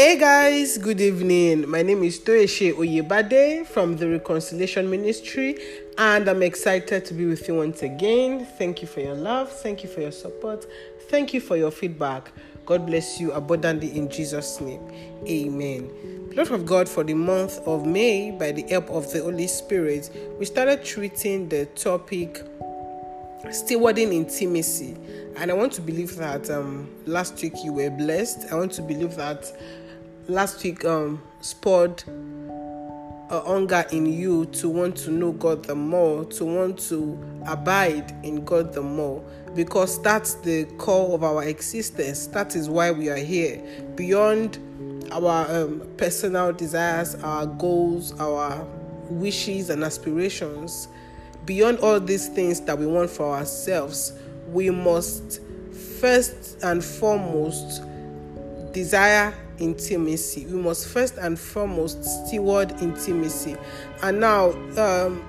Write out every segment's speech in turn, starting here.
Hey guys, good evening. My name is Toyeshe Oyebade from the Reconciliation Ministry, and I'm excited to be with you once again. Thank you for your love, thank you for your support, thank you for your feedback. God bless you abundantly in Jesus' name. Amen. Lord of God, for the month of May, by the help of the Holy Spirit, we started treating the topic stewarding intimacy and i want to believe that um, last week you were blessed i want to believe that last week um, spurred a hunger in you to want to know god the more to want to abide in god the more. Because that's the core of our existence. That is why we are here. Beyond our um, personal desires our goals our wishes and aspirations beyond all these things that we want for ourselves, we must first and foremost desire intimacy. We must first and foremost steward intimacy. And now, um,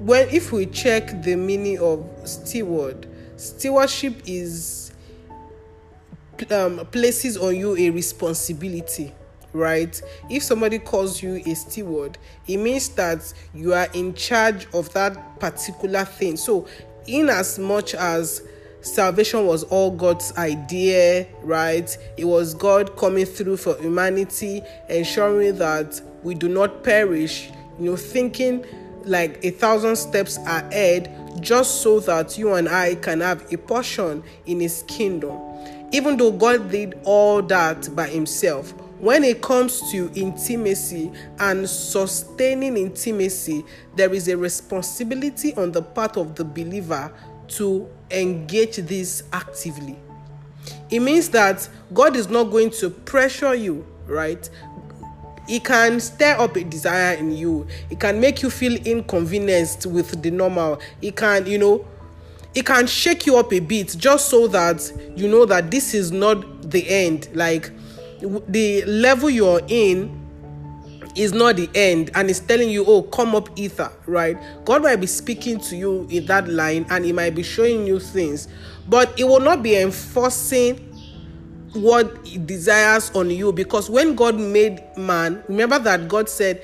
when if we check the meaning of steward, stewardship is um, places on you a responsibility right? If somebody calls you a steward, it means that you are in charge of that particular thing. So, in as much as salvation was all God's idea, right? It was God coming through for humanity, ensuring that we do not perish, you know, thinking like a thousand steps ahead just so that you and I can have a portion in his kingdom. Even though God did all that by himself, when it comes to intimacy and sustaining intimacy, there is a responsibility on the part of the believer to engage this actively. It means that God is not going to pressure you, right? He can stir up a desire in you. It can make you feel inconvenienced with the normal. It can, you know, it can shake you up a bit just so that you know that this is not the end. Like the level you're in is not the end and it's telling you oh come up ether right? God might be speaking to you in that line and he might be showing you things but it will not be enforcing what he desires on you because when god made man remember that god said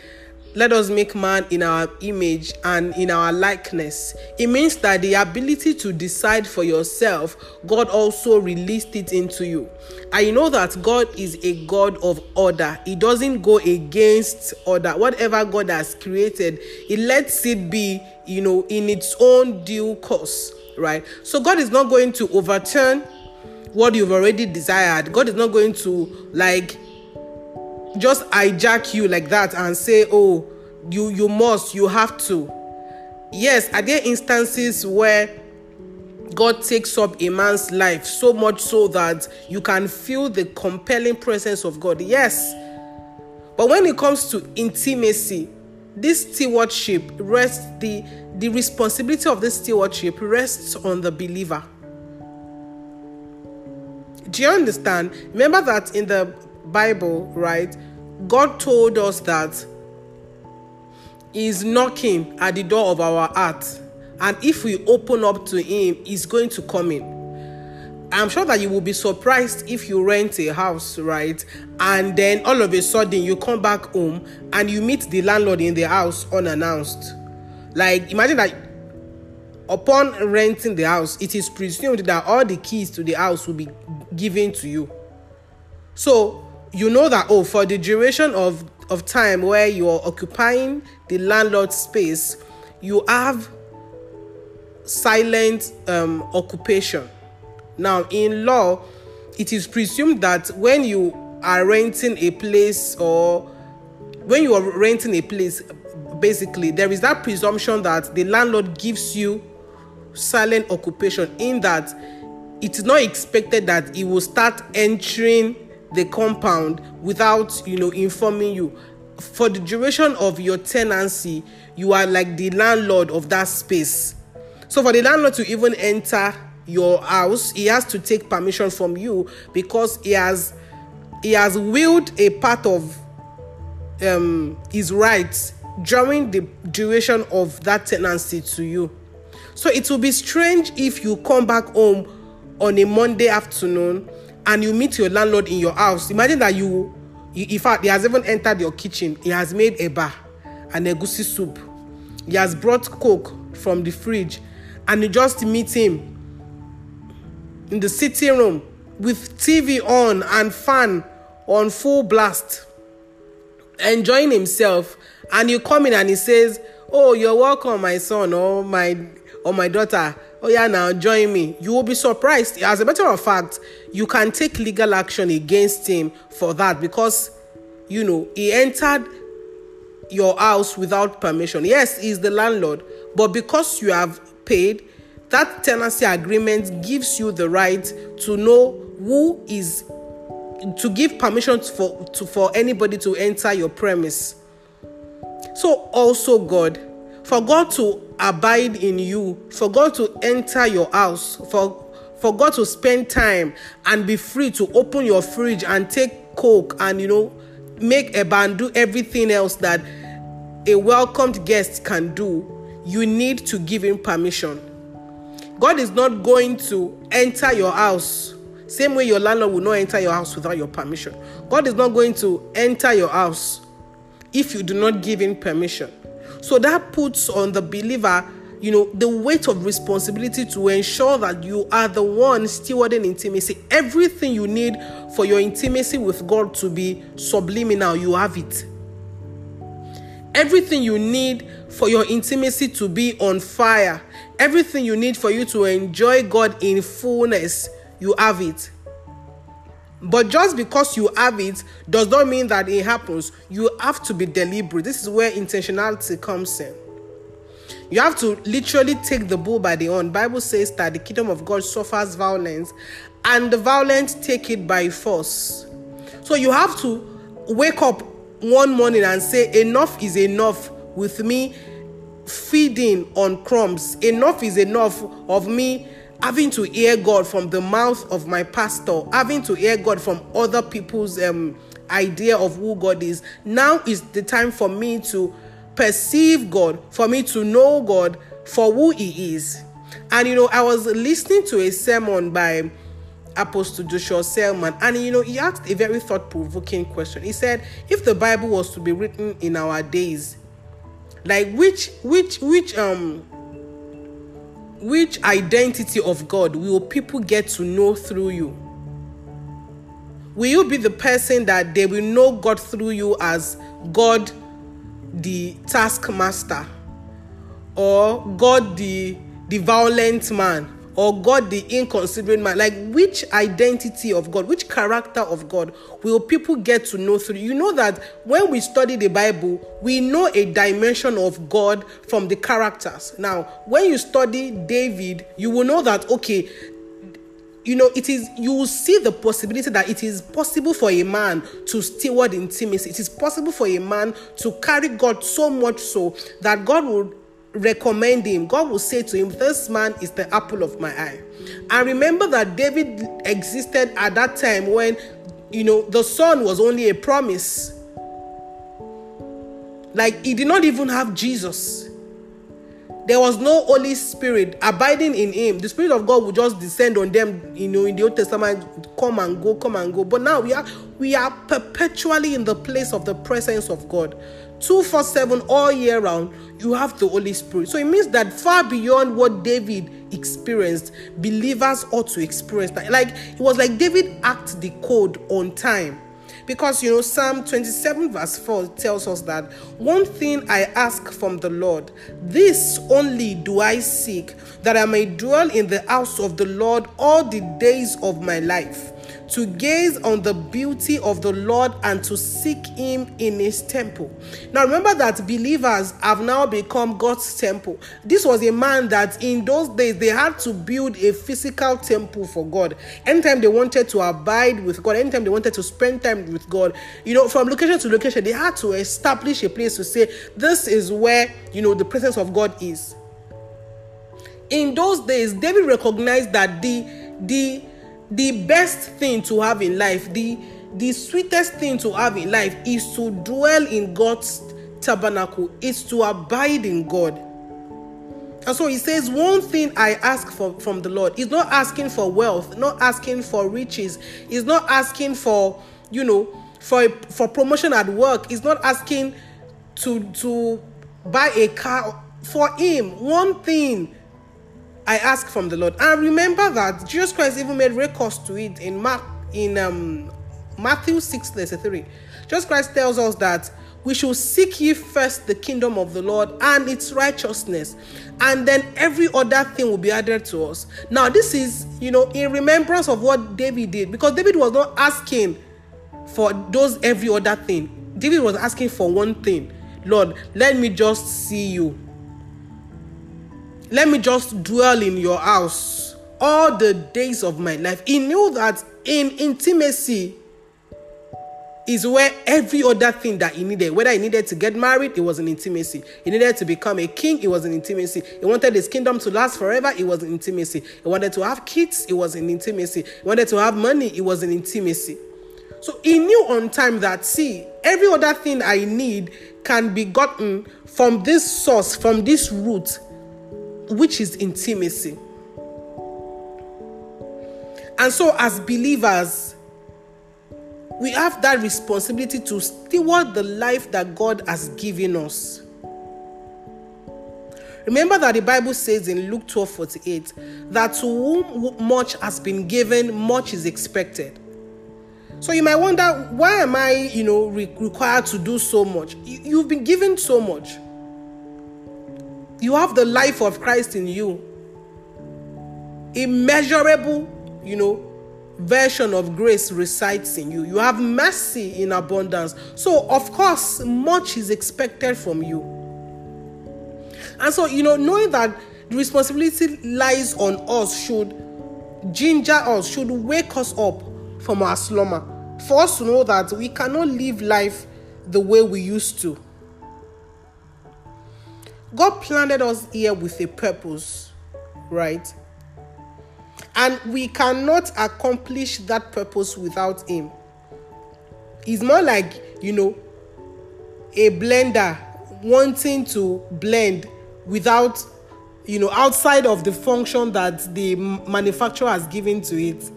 let us make man in our image and in our likeness. It means that the ability to decide for yourself, God also released it into you. I know that God is a God of order. He doesn't go against order. Whatever God has created, He lets it be, you know, in its own due course, right? So God is not going to overturn what you've already desired. God is not going to like just hijack you like that and say oh you you must you have to. Yes are there instances where god takes up a man's life so much so that you can feel the compelling presence of god? Yes. But when it comes to intimacy this stewardship rests the the responsibility of this stewardship rests on the believer. Do you understand? Remember that in the Bible, right, God told us that He's knocking at the door of our heart. And if we open up to Him, He's going to come in. I'm sure that you will be surprised if you rent a house, right? And then all of a sudden you come back home and you meet the landlord in the house unannounced. Like, imagine that upon renting the house, it is presumed that all the keys to the house will be given to you. So, you know that oh for the duration of of time where you're occupying the landlord's space you have silent um, occupation. Now in law it is presumed that when you are renting a place or when you are renting a place basically there is that presumption that the landlord gives you silent occupation in that it is not expected that he will start entering the compound without you know informing you. For the duration of your tenancy you are like the landlord of that space. So for the landlord to even enter your house he has to take permission from you because he has he has willed a part of um, his rights during the duration of that tenancy to you. So it will be strange if you come back home on a monday afternoon and you meet your landlord in your house imagine that you in fact, he has even entered your kitchen. He has made a bar and egusi soup. He has brought coke from the fridge, and you just meet him in the sitting room with TV on and fan on full blast, enjoying himself. And you come in and he says, "Oh, you're welcome, my son or my or my daughter. Oh yeah, now join me." You will be surprised. As a matter of fact, you can take legal action against him for that because you know he entered your house without permission. Yes, he's the landlord, but because you have paid, that tenancy agreement gives you the right to know who is to give permission for to, for anybody to enter your premise. So also God, for God to abide in you, for God to enter your house, for for God to spend time and be free to open your fridge and take coke and you know make a band do everything else that a welcomed guest can do, you need to give him permission. God is not going to enter your house same way your landlord will not enter your house without your permission. God is not going to enter your house if you do not give him permission. So that puts on the believer, you know, the weight of responsibility to ensure that you are the one stewarding intimacy. Everything you need for your intimacy with God to be subliminal, you have it. Everything you need for your intimacy to be on fire, everything you need for you to enjoy God in fullness, you have it. But just because you have it does not mean that it happens. You have to be deliberate. This is where intentionality comes in. You have to literally take the bull by the horn. Bible says that the kingdom of God suffers violence, and the violent take it by force. So you have to wake up one morning and say, Enough is enough with me feeding on crumbs. Enough is enough of me having to hear God from the mouth of my pastor, having to hear God from other people's um, idea of who God is. Now is the time for me to perceive God, for me to know God for who He is. And you know, I was listening to a sermon by Apostle Joshua Selman, and you know, he asked a very thought provoking question. He said, If the Bible was to be written in our days, like which which which um which identity of God will people get to know through you? Will you be the person that they will know God through you as God the taskmaster or God the the violent man or God the inconsiderate man? Like, which identity of God, which character of God will people get to know through? You know that when we study the Bible, we know a dimension of God from the characters. Now, when you study David, you will know that, okay, you know it is you will see the possibility that it is possible for a man to steward intimacy it is possible for a man to carry god so much so that god would recommend him, God will say to him, This man is the apple of my eye. And remember that David existed at that time when, you know, the son was only a promise. Like he did not even have Jesus. There was no Holy Spirit abiding in him. The Spirit of God would just descend on them, you know, in the Old Testament, come and go, come and go. But now we are we are perpetually in the place of the presence of God. 247 all year round, you have the Holy Spirit. So it means that far beyond what David experienced, believers ought to experience that. Like it was like David act the code on time. Because you know, Psalm 27, verse 4 tells us that one thing I ask from the Lord, this only do I seek, that I may dwell in the house of the Lord all the days of my life to gaze on the beauty of the Lord and to seek Him in His temple. Now, remember that believers have now become God's temple. This was a man that in those days they had to build a physical temple for God. Anytime they wanted to abide with God, anytime they wanted to spend time with God, you know, from location to location, they had to establish a place to say, This is where, you know, the presence of God is. In those days, David recognized that the the the best thing to have in life, the the sweetest thing to have in life is to dwell in God's tabernacle, is to abide in God. And so he says, One thing I ask for, from the Lord. He's not asking for wealth, not asking for riches, he's not asking for, you know, for for promotion at work. He's not asking to to buy a car for him. One thing I ask from the Lord. And remember that Jesus Christ even made recourse to it in Mark in um Matthew 6 33. Jesus Christ tells us that we should seek ye first the kingdom of the Lord and its righteousness, and then every other thing will be added to us. Now, this is, you know, in remembrance of what David did, because David was not asking for those every other thing. David was asking for one thing Lord, let me just see you. Let me just dwell in your house all the days of my life. He knew that in intimacy, is where every other thing that he needed, whether he needed to get married, it was an intimacy. He needed to become a king, it was an intimacy. He wanted his kingdom to last forever, it was an intimacy. He wanted to have kids, it was an intimacy. He wanted to have money, it was an intimacy. So he knew on time that, see, every other thing I need can be gotten from this source, from this root, which is intimacy. And so, as believers, we have that responsibility to steward the life that God has given us. Remember that the Bible says in Luke 12 48 that to whom much has been given, much is expected. So you might wonder, why am I, you know, re- required to do so much? You've been given so much. You have the life of Christ in you. Immeasurable, you know, version of grace resides in you. You have mercy in abundance. So, of course, much is expected from you. And so, you know, knowing that the responsibility lies on us should ginger us, should wake us up from our slumber. For us to know that we cannot live life the way we used to. God planted us here with a purpose, right? And we cannot accomplish that purpose without Him. It's more like, you know, a blender wanting to blend without, you know, outside of the function that the manufacturer has given to it.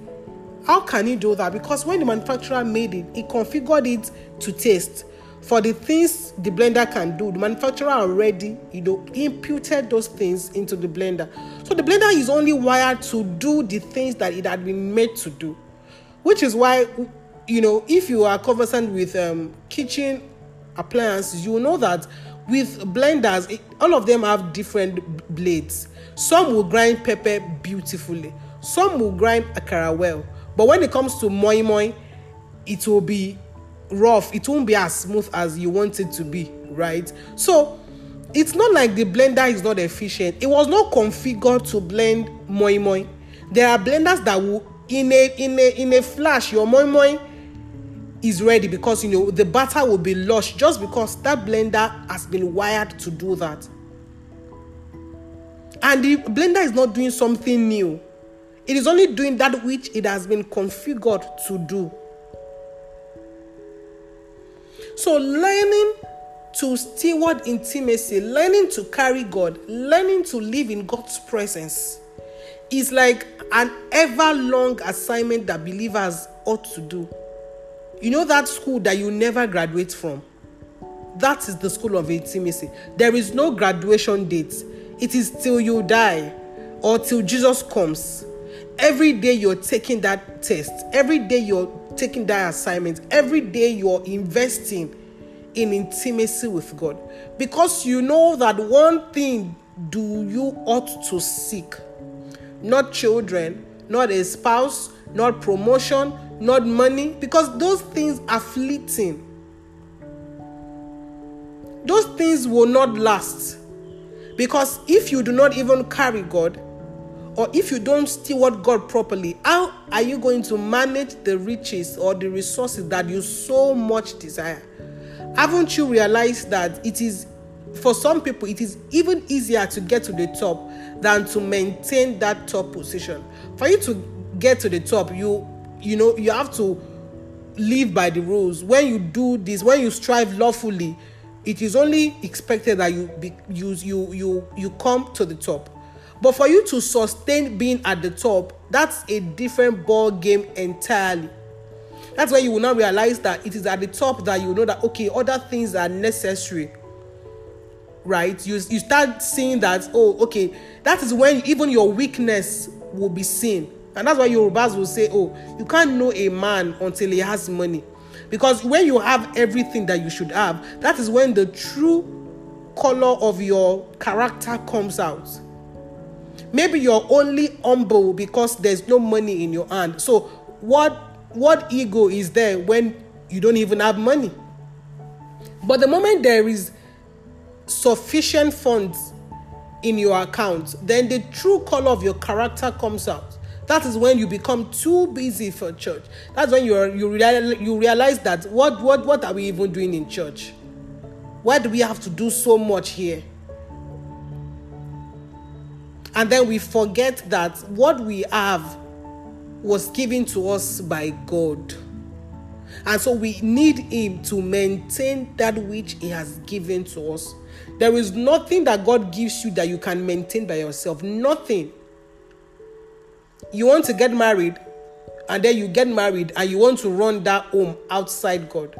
How can he do that? Because when the manufacturer made it, he configured it to taste for the things the blender can do the manufacturer already you know imputed those things into the blender. So the blender is only wired to do the things that it had been made to do. Which is why you know if you are conversant with um, kitchen appliances you know that with blenders it, all of them have different blades. Some will grind pepper beautifully. Some will grind akara well. But when it comes to moi moi it will be rough it won't be as smooth as you want it to be right? So it's not like the blender is not efficient. It was not configured to blend moi moi. There are blenders that will in a in a in a flash your moi moi is ready because you know the batter will be lush just because that blender has been wired to do that. And the blender is not doing something new. It is only doing that which it has been configured to do so, learning to steward intimacy, learning to carry God, learning to live in God's presence is like an ever long assignment that believers ought to do. You know that school that you never graduate from? That is the school of intimacy. There is no graduation date, it is till you die or till Jesus comes. Every day you're taking that test, every day you're taking that assignment, every day you're investing in intimacy with God. Because you know that one thing do you ought to seek. Not children, not a spouse, not promotion, not money. Because those things are fleeting. Those things will not last. Because if you do not even carry God, or if you don't steward God properly, how are you going to manage the riches or the resources that you so much desire? Haven't you realized that it is, for some people, it is even easier to get to the top than to maintain that top position? For you to get to the top, you you know you have to live by the rules. When you do this, when you strive lawfully, it is only expected that you be, you you you you come to the top but for you to sustain being at the top, that's a different ball game entirely. That's why you will not realize that it is at the top that you know that okay, other things are necessary. Right? You, you start seeing that, oh, okay, that is when even your weakness will be seen. And that's why Yorubas will say, oh, you can't know a man until he has money. Because when you have everything that you should have, that is when the true color of your character comes out. Maybe you're only humble because there's no money in your hand. So what what ego is there when you don't even have money? But the moment there is sufficient funds in your account, then the true color of your character comes out. That is when you become too busy for church. That's when you you realize, you realize that what what what are we even doing in church? Why do we have to do so much here? And then we forget that what we have was given to us by God. And so we need Him to maintain that which He has given to us. There is nothing that God gives you that you can maintain by yourself. Nothing. You want to get married, and then you get married, and you want to run that home outside God.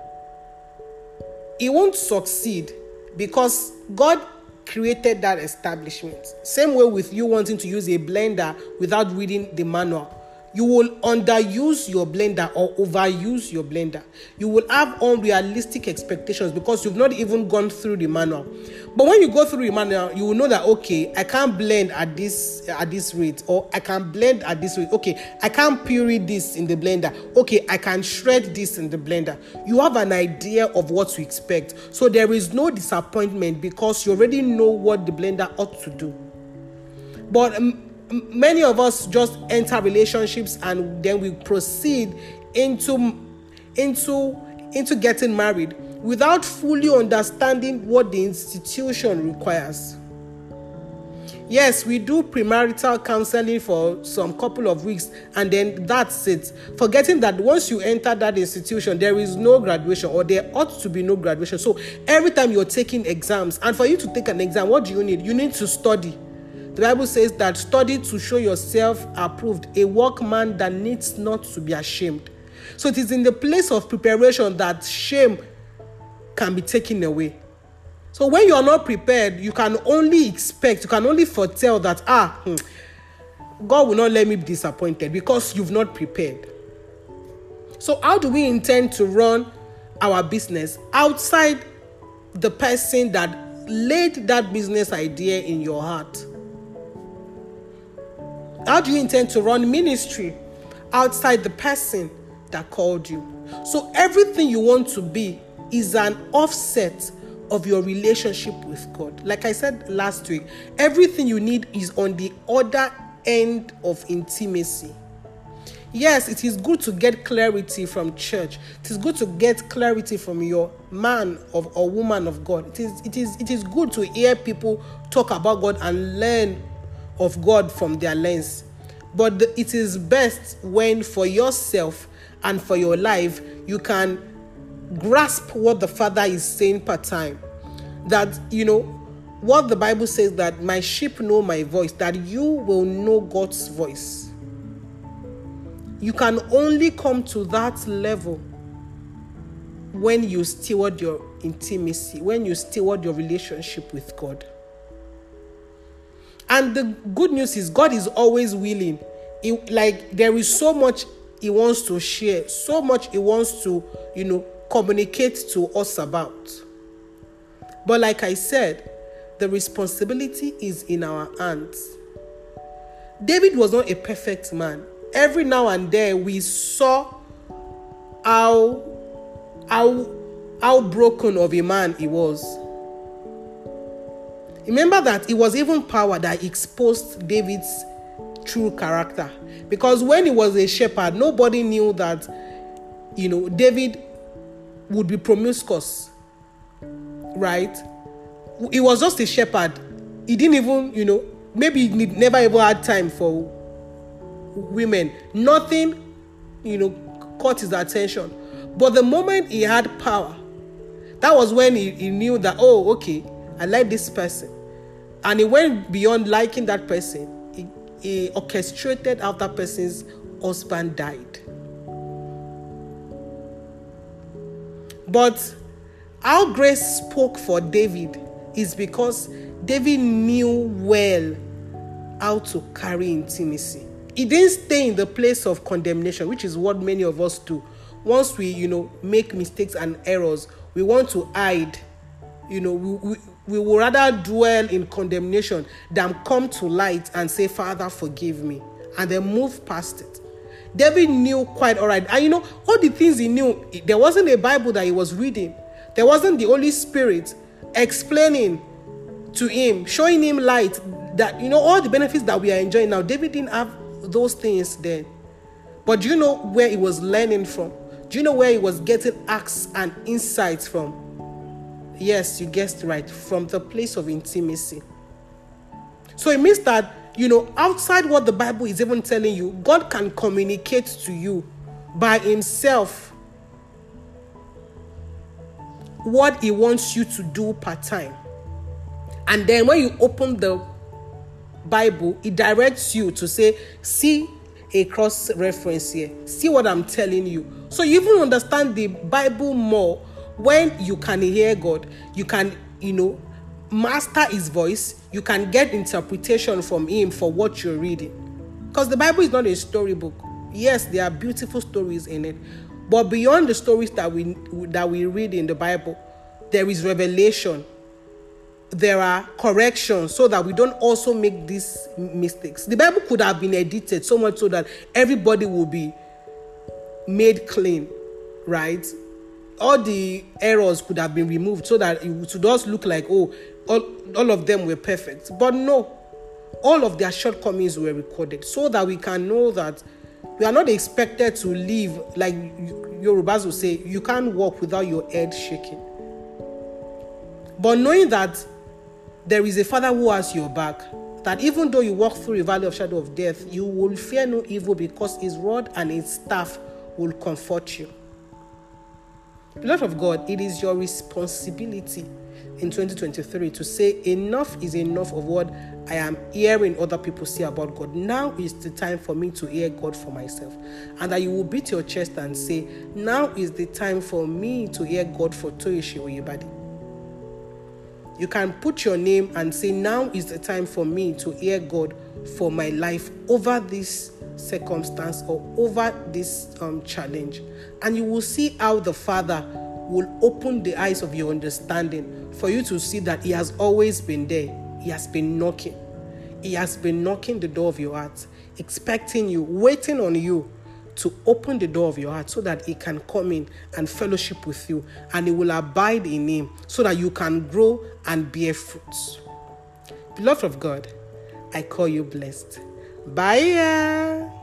It won't succeed because God created that establishment. Same way with you wanting to use a blender without reading the manual. You will underuse your blender or overuse your blender. You will have unrealistic expectations because you've not even gone through the manual. But when you go through the manual, you will know that okay, I can't blend at this at this rate, or I can blend at this rate. Okay, I can't puree this in the blender. Okay, I can shred this in the blender. You have an idea of what to expect. So there is no disappointment because you already know what the blender ought to do. But um, many of us just enter relationships and then we proceed into into into getting married without fully understanding what the institution requires. Yes, we do premarital counseling for some couple of weeks and then that's it. Forgetting that once you enter that institution, there is no graduation or there ought to be no graduation. So every time you're taking exams, and for you to take an exam, what do you need? You need to study. The Bible says that study to show yourself approved, a workman that needs not to be ashamed. So it is in the place of preparation that shame can be taken away. So when you are not prepared, you can only expect, you can only foretell that, ah, hmm, God will not let me be disappointed because you've not prepared. So, how do we intend to run our business outside the person that laid that business idea in your heart? How do you intend to run ministry outside the person that called you? So, everything you want to be is an offset of your relationship with God. Like I said last week, everything you need is on the other end of intimacy. Yes, it is good to get clarity from church. It is good to get clarity from your man of or woman of God. It is it is it is good to hear people talk about God and learn of God from their lens. But the, it is best when for yourself and for your life you can grasp what the Father is saying per time. That, you know, what the Bible says that my sheep know my voice, that you will know God's voice. You can only come to that level when you steward your intimacy, when you steward your relationship with God. And the good news is God is always willing. He, like there is so much he wants to share, so much he wants to, you know, communicate to us about. But like I said, the responsibility is in our hands. David was not a perfect man. Every now and then we saw how how how broken of a man he was. Remember that it was even power that exposed David's true character. Because when he was a shepherd, nobody knew that, you know, David would be promiscuous. Right? He was just a shepherd. He didn't even, you know, maybe he never ever had time for women. Nothing, you know, caught his attention. But the moment he had power, that was when he, he knew that, oh, okay, I like this person. And he went beyond liking that person. He, he orchestrated how that person's husband died. But how grace spoke for David is because David knew well how to carry intimacy. He didn't stay in the place of condemnation, which is what many of us do. Once we, you know, make mistakes and errors, we want to hide. You know, we, we, we will rather dwell in condemnation than come to light and say, Father, forgive me, and then move past it. David knew quite all right. And you know, all the things he knew, there wasn't a Bible that he was reading, there wasn't the Holy Spirit explaining to him, showing him light that, you know, all the benefits that we are enjoying now. David didn't have those things then. But do you know where he was learning from? Do you know where he was getting acts and insights from? Yes, you guessed right, from the place of intimacy. So it means that, you know, outside what the Bible is even telling you, God can communicate to you by Himself what He wants you to do part time. And then when you open the Bible, it directs you to say, see a cross reference here. See what I'm telling you. So you even understand the Bible more when you can hear God, you can, you know, master his voice, you can get interpretation from him for what you're reading. Because the Bible is not a storybook. Yes, there are beautiful stories in it, but beyond the stories that we that we read in the Bible, there is revelation. There are corrections so that we don't also make these mistakes. The Bible could have been edited so much so that everybody will be made clean, right? All the errors could have been removed so that it would just look like oh all, all of them were perfect. But no all of their shortcomings were recorded so that we can know that we are not expected to live like Yorubas will say you can't walk without your head shaking. But knowing that there is a father who has your back that even though you walk through a valley of shadow of death you will fear no evil because his rod and his staff will comfort you Beloved of God, it is your responsibility in 2023 to say enough is enough of what I am hearing other people say about God. Now is the time for me to hear God for myself. And that you will beat your chest and say, Now is the time for me to hear God for Toyoshi Oyebade. You can put your name and say, Now is the time for me to hear God for my life over this circumstance or over this um, challenge. And you will see how the Father will open the eyes of your understanding for you to see that He has always been there. He has been knocking. He has been knocking the door of your heart, expecting you, waiting on you to open the door of your heart so that He can come in and fellowship with you and He will abide in Him so that you can grow and bear fruits. Beloved of God, I call you blessed. Bye.